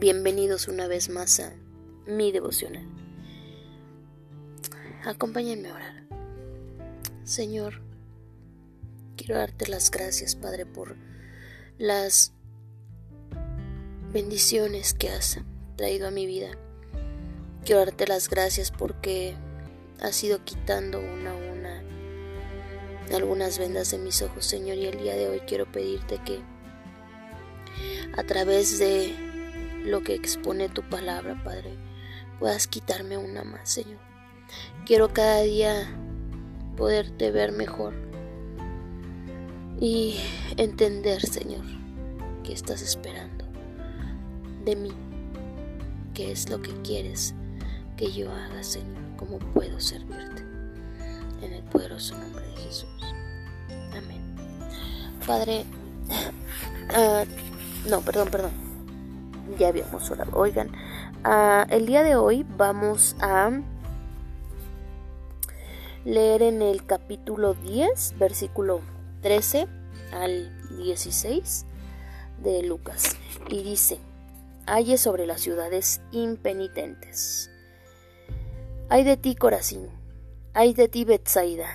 Bienvenidos una vez más a mi devocional. Acompáñenme a orar. Señor, quiero darte las gracias, Padre, por las bendiciones que has traído a mi vida. Quiero darte las gracias porque has ido quitando una a una algunas vendas de mis ojos, Señor, y el día de hoy quiero pedirte que a través de lo que expone tu palabra, Padre, puedas quitarme una más, Señor. Quiero cada día poderte ver mejor y entender, Señor, que estás esperando de mí, qué es lo que quieres que yo haga, Señor, cómo puedo servirte. En el poderoso nombre de Jesús. Amén. Padre, uh, no, perdón, perdón ya habíamos orado. Oigan, ah, el día de hoy vamos a leer en el capítulo 10, versículo 13 al 16 de Lucas. Y dice, Halle sobre las ciudades impenitentes. Hay de ti, Corazín, hay de ti, Betsaida,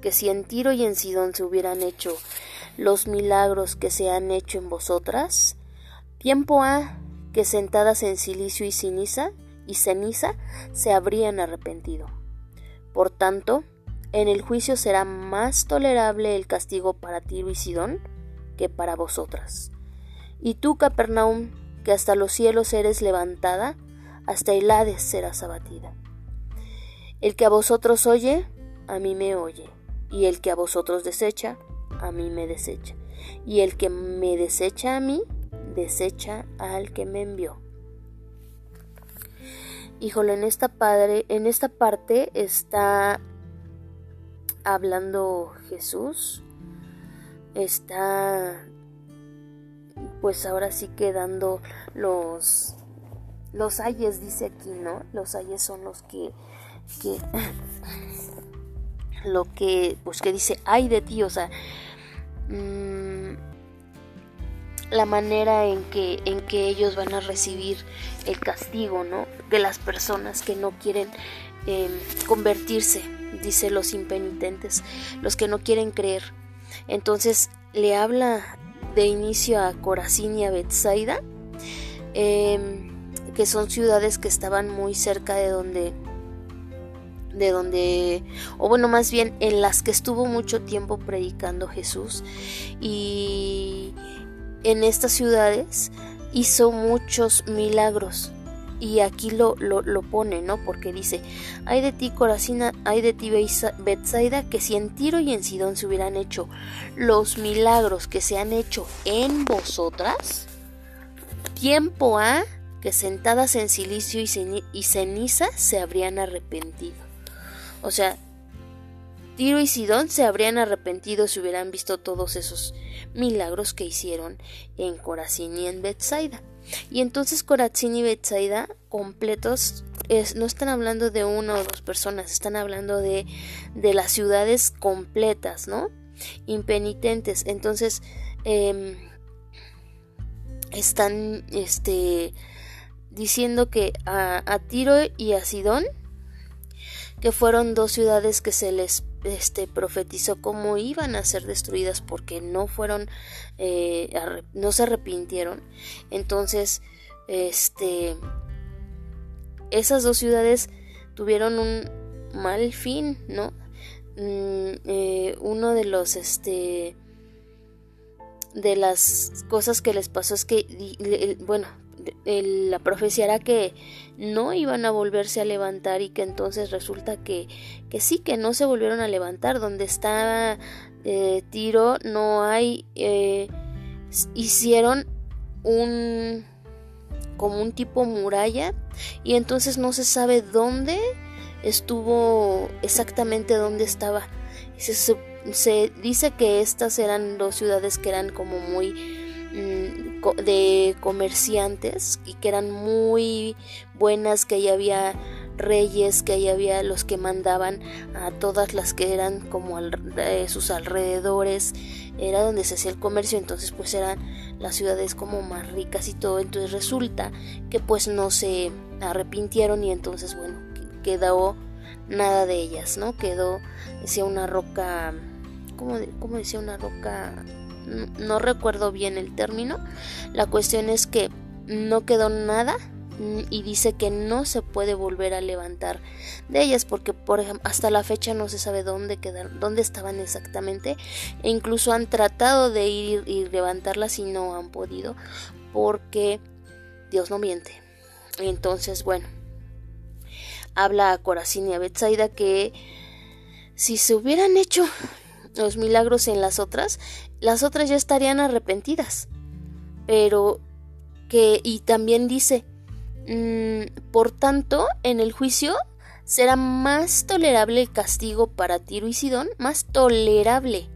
que si en Tiro y en Sidón se hubieran hecho los milagros que se han hecho en vosotras, tiempo ha que sentadas en silicio y ceniza y ceniza se habrían arrepentido. Por tanto, en el juicio será más tolerable el castigo para Tiro y Sidón que para vosotras. Y tú, Capernaum, que hasta los cielos eres levantada, hasta el Hades serás abatida. El que a vosotros oye, a mí me oye, y el que a vosotros desecha, a mí me desecha, y el que me desecha a mí, desecha al que me envió. Híjole, en esta padre, en esta parte está hablando Jesús. Está pues ahora sí quedando los los ayes dice aquí, ¿no? Los ayes son los que que lo que pues que dice ay de ti, o sea, mmm, la manera en que, en que ellos van a recibir el castigo, ¿no? De las personas que no quieren em, convertirse, dice los impenitentes, los que no quieren creer. Entonces le habla de inicio a Corazín y a Bethsaida, em, que son ciudades que estaban muy cerca de donde de donde, o bueno, más bien en las que estuvo mucho tiempo predicando Jesús y, en estas ciudades hizo muchos milagros. Y aquí lo, lo, pone, ¿no? Porque dice, hay de ti Corazina, hay de ti Betsaida, que si en Tiro y en Sidón se hubieran hecho los milagros que se han hecho en vosotras, tiempo ha que sentadas en silicio y ceniza se habrían arrepentido. O sea, Tiro y Sidón se habrían arrepentido si hubieran visto todos esos milagros que hicieron en Corazín y en Bethsaida. Y entonces Corazín y Bethsaida completos no están hablando de una o dos personas, están hablando de, de las ciudades completas, ¿no? Impenitentes. Entonces, em, están este, diciendo que a, a Tiro y a Sidón, que fueron dos ciudades que se les este, profetizó cómo iban a ser destruidas porque no fueron, eh, no se arrepintieron. Entonces, este, esas dos ciudades tuvieron un mal fin, ¿no? Mm, eh, uno de los, este, de las cosas que les pasó es que, bueno, la profecía era que no iban a volverse a levantar y que entonces resulta que, que sí, que no se volvieron a levantar. Donde estaba eh, Tiro no hay... Eh, hicieron un como un tipo muralla y entonces no se sabe dónde estuvo exactamente dónde estaba. Se, se dice que estas eran dos ciudades que eran como muy de comerciantes y que eran muy buenas, que ahí había reyes, que ahí había los que mandaban a todas las que eran como al, sus alrededores, era donde se hacía el comercio, entonces pues eran las ciudades como más ricas y todo, entonces resulta que pues no se arrepintieron y entonces bueno, quedó nada de ellas, ¿no? Quedó, decía una roca, ¿cómo, cómo decía una roca? No recuerdo bien el término, la cuestión es que no quedó nada y dice que no se puede volver a levantar de ellas porque hasta la fecha no se sabe dónde quedaron dónde estaban exactamente. E incluso han tratado de ir y levantarlas y no han podido porque Dios no miente. Entonces bueno habla a Corazín y a Betsaida que si se hubieran hecho los milagros en las otras las otras ya estarían arrepentidas pero que y también dice Mm, por tanto, en el juicio será más tolerable el castigo para Tiro y Sidón, más tolerable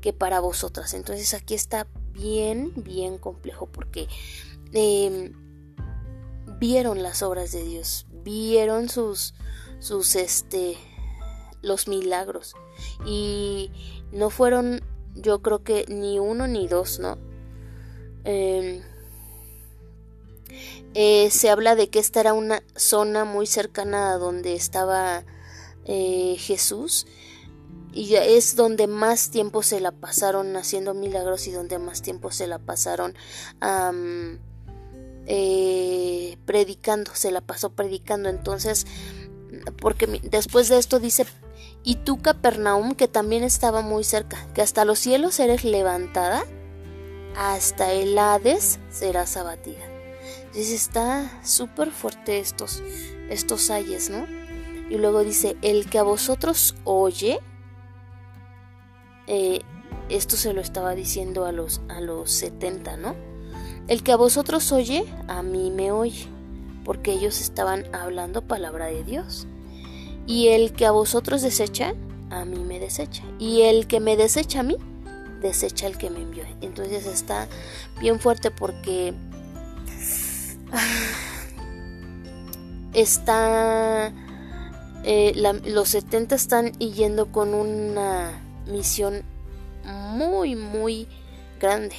que para vosotras. Entonces aquí está bien, bien complejo porque em, vieron las obras de Dios, vieron sus, sus, este, los milagros y no fueron, yo creo que ni uno ni dos, ¿no? Eh, eh, se habla de que esta era una zona muy cercana a donde estaba eh, Jesús y es donde más tiempo se la pasaron haciendo milagros y donde más tiempo se la pasaron eh, predicando, se la pasó predicando. Entonces, porque después de esto dice, y tú Capernaum, que también estaba muy cerca, que hasta los cielos eres levantada, hasta el Hades serás abatida. Dice, está súper fuerte estos, estos ayes, ¿no? Y luego dice, el que a vosotros oye, eh, esto se lo estaba diciendo a los, a los 70, ¿no? El que a vosotros oye, a mí me oye, porque ellos estaban hablando palabra de Dios. Y el que a vosotros desecha, a mí me desecha. Y el que me desecha a mí, desecha al que me envió. Entonces está bien fuerte porque está eh, los 70 están yendo con una misión muy muy grande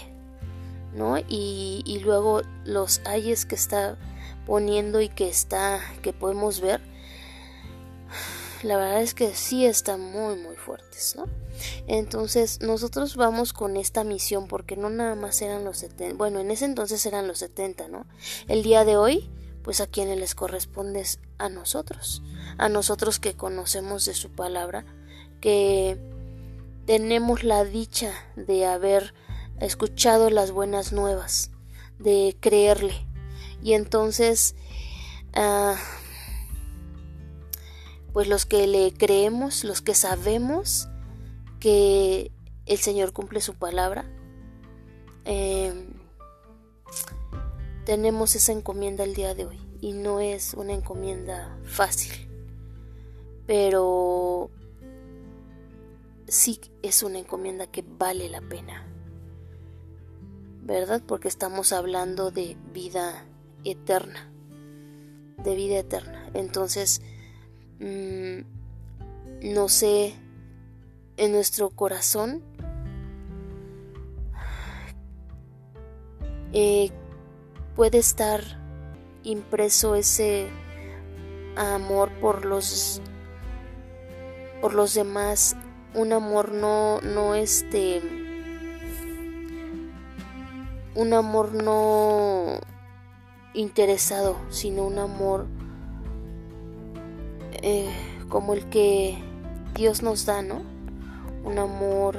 no y, y luego los ayes que está poniendo y que está que podemos ver la verdad es que sí están muy muy fuertes no entonces nosotros vamos con esta misión porque no nada más eran los 70, bueno, en ese entonces eran los 70, ¿no? El día de hoy, pues a quienes les corresponde es a nosotros, a nosotros que conocemos de su palabra, que tenemos la dicha de haber escuchado las buenas nuevas, de creerle. Y entonces, ah, pues los que le creemos, los que sabemos, que el Señor cumple su palabra. Em, tenemos esa encomienda el día de hoy y no es una encomienda fácil, pero sí es una encomienda que vale la pena, ¿verdad? Porque estamos hablando de vida eterna, de vida eterna. Entonces, mm, no sé en nuestro corazón. Eh, puede estar impreso ese amor por los por los demás. Un amor no no este un amor no interesado sino un amor eh, como el que Dios nos da no un amor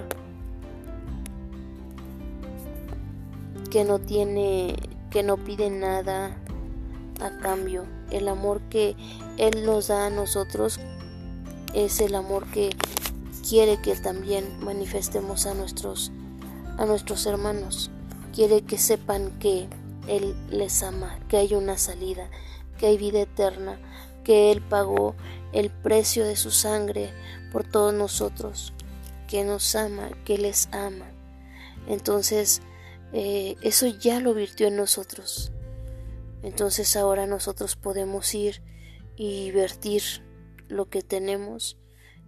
que no tiene, que no pide nada a cambio. El amor que Él nos da a nosotros es el amor que quiere que también manifestemos a nuestros, a nuestros hermanos. Quiere que sepan que Él les ama, que hay una salida, que hay vida eterna, que Él pagó el precio de su sangre por todos nosotros que nos ama, que les ama. Entonces, eh, eso ya lo virtió en nosotros. Entonces ahora nosotros podemos ir y vertir lo que tenemos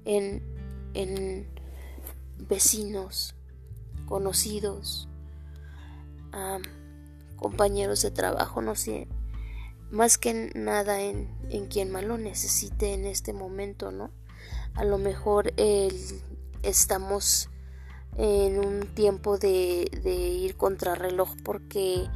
en, en vecinos, conocidos, compañeros de trabajo, no sé, más que nada en, en quien más lo necesite en este momento, ¿no? A lo mejor estamos en un tiempo de, de ir contrarreloj porque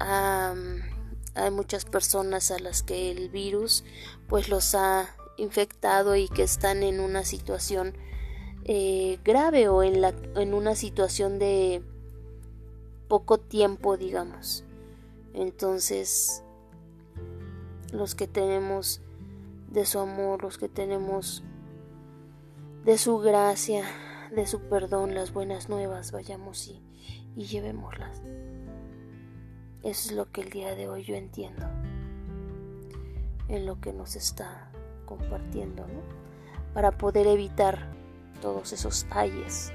hay muchas personas a las que el virus pues los ha infectado y que están en una situación eh, grave o en, la, en una situación de poco tiempo digamos entonces los que tenemos de su amor los que tenemos de su gracia de su perdón las buenas nuevas vayamos y, y llevémoslas eso es lo que el día de hoy yo entiendo en lo que nos está compartiendo, ¿no? Para poder evitar todos esos ayes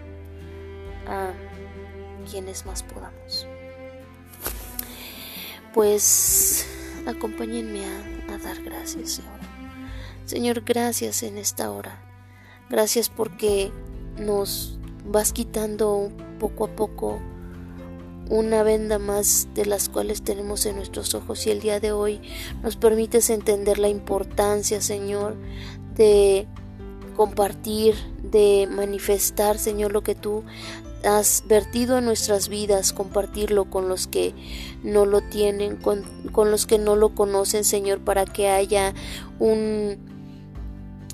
a quienes más podamos. Pues acompáñenme a, dar gracias, Señor. Señor, gracias en esta hora. Gracias porque nos vas quitando poco a poco una venda más de las cuales tenemos en nuestros ojos y el día de hoy nos permites entender la importancia, Señor, de compartir, de manifestar, Señor, lo que tú has vertido en nuestras vidas, compartirlo con los que no lo tienen, con, con los que no lo conocen, Señor, para que haya un,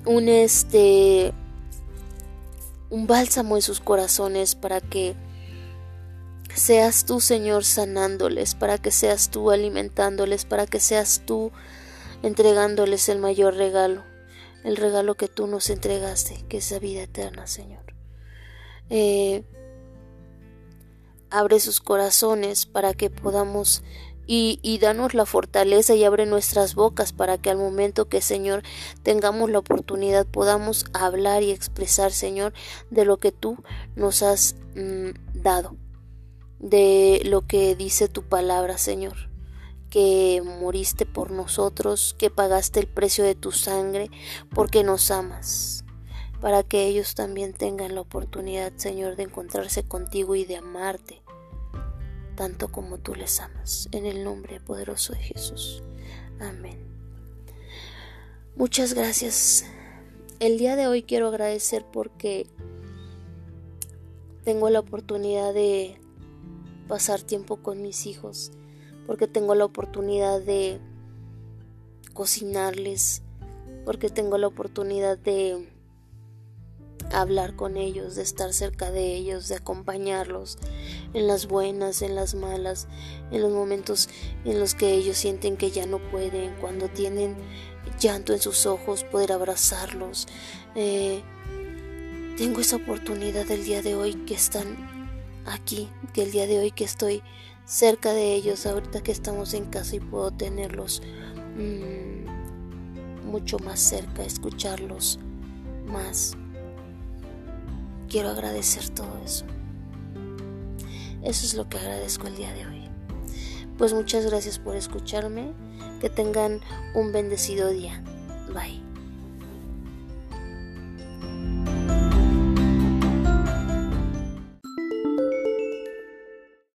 un este, un bálsamo en sus corazones, para que seas tú, Señor, sanándoles, para que seas tú alimentándoles, para que seas tú entregándoles el mayor regalo, el regalo que tú nos entregaste, que es la vida eterna, Señor. Eh, abre sus corazones para que podamos y, danos la fortaleza y abre nuestras bocas para que al momento que Señor tengamos la oportunidad podamos hablar y expresar Señor de lo que tú nos has mm, dado de lo que dice tu palabra, Señor, que moriste por nosotros, que pagaste el precio de tu sangre, porque nos amas, para que ellos también tengan la oportunidad, Señor, de encontrarse contigo y de amarte, tanto como tú les amas, en el nombre poderoso de Jesús. Amén. Muchas gracias. El día de hoy quiero agradecer porque tengo la oportunidad de pasar tiempo con mis hijos, porque tengo la oportunidad de cocinarles, porque tengo la oportunidad de hablar con ellos, de estar cerca de ellos, de acompañarlos en las buenas, en las malas, en los momentos en los que ellos sienten que ya no pueden, cuando tienen llanto en sus ojos, poder abrazarlos. Eh, tengo esa oportunidad el día de hoy que están aquí, que el día de hoy que estoy cerca de ellos, ahorita que estamos en casa y puedo tenerlos mmm, mucho más cerca, escucharlos más. Quiero agradecer todo eso. Eso es lo que agradezco el día de hoy. Pues muchas gracias por escucharme. Que tengan un bendecido día. Bye.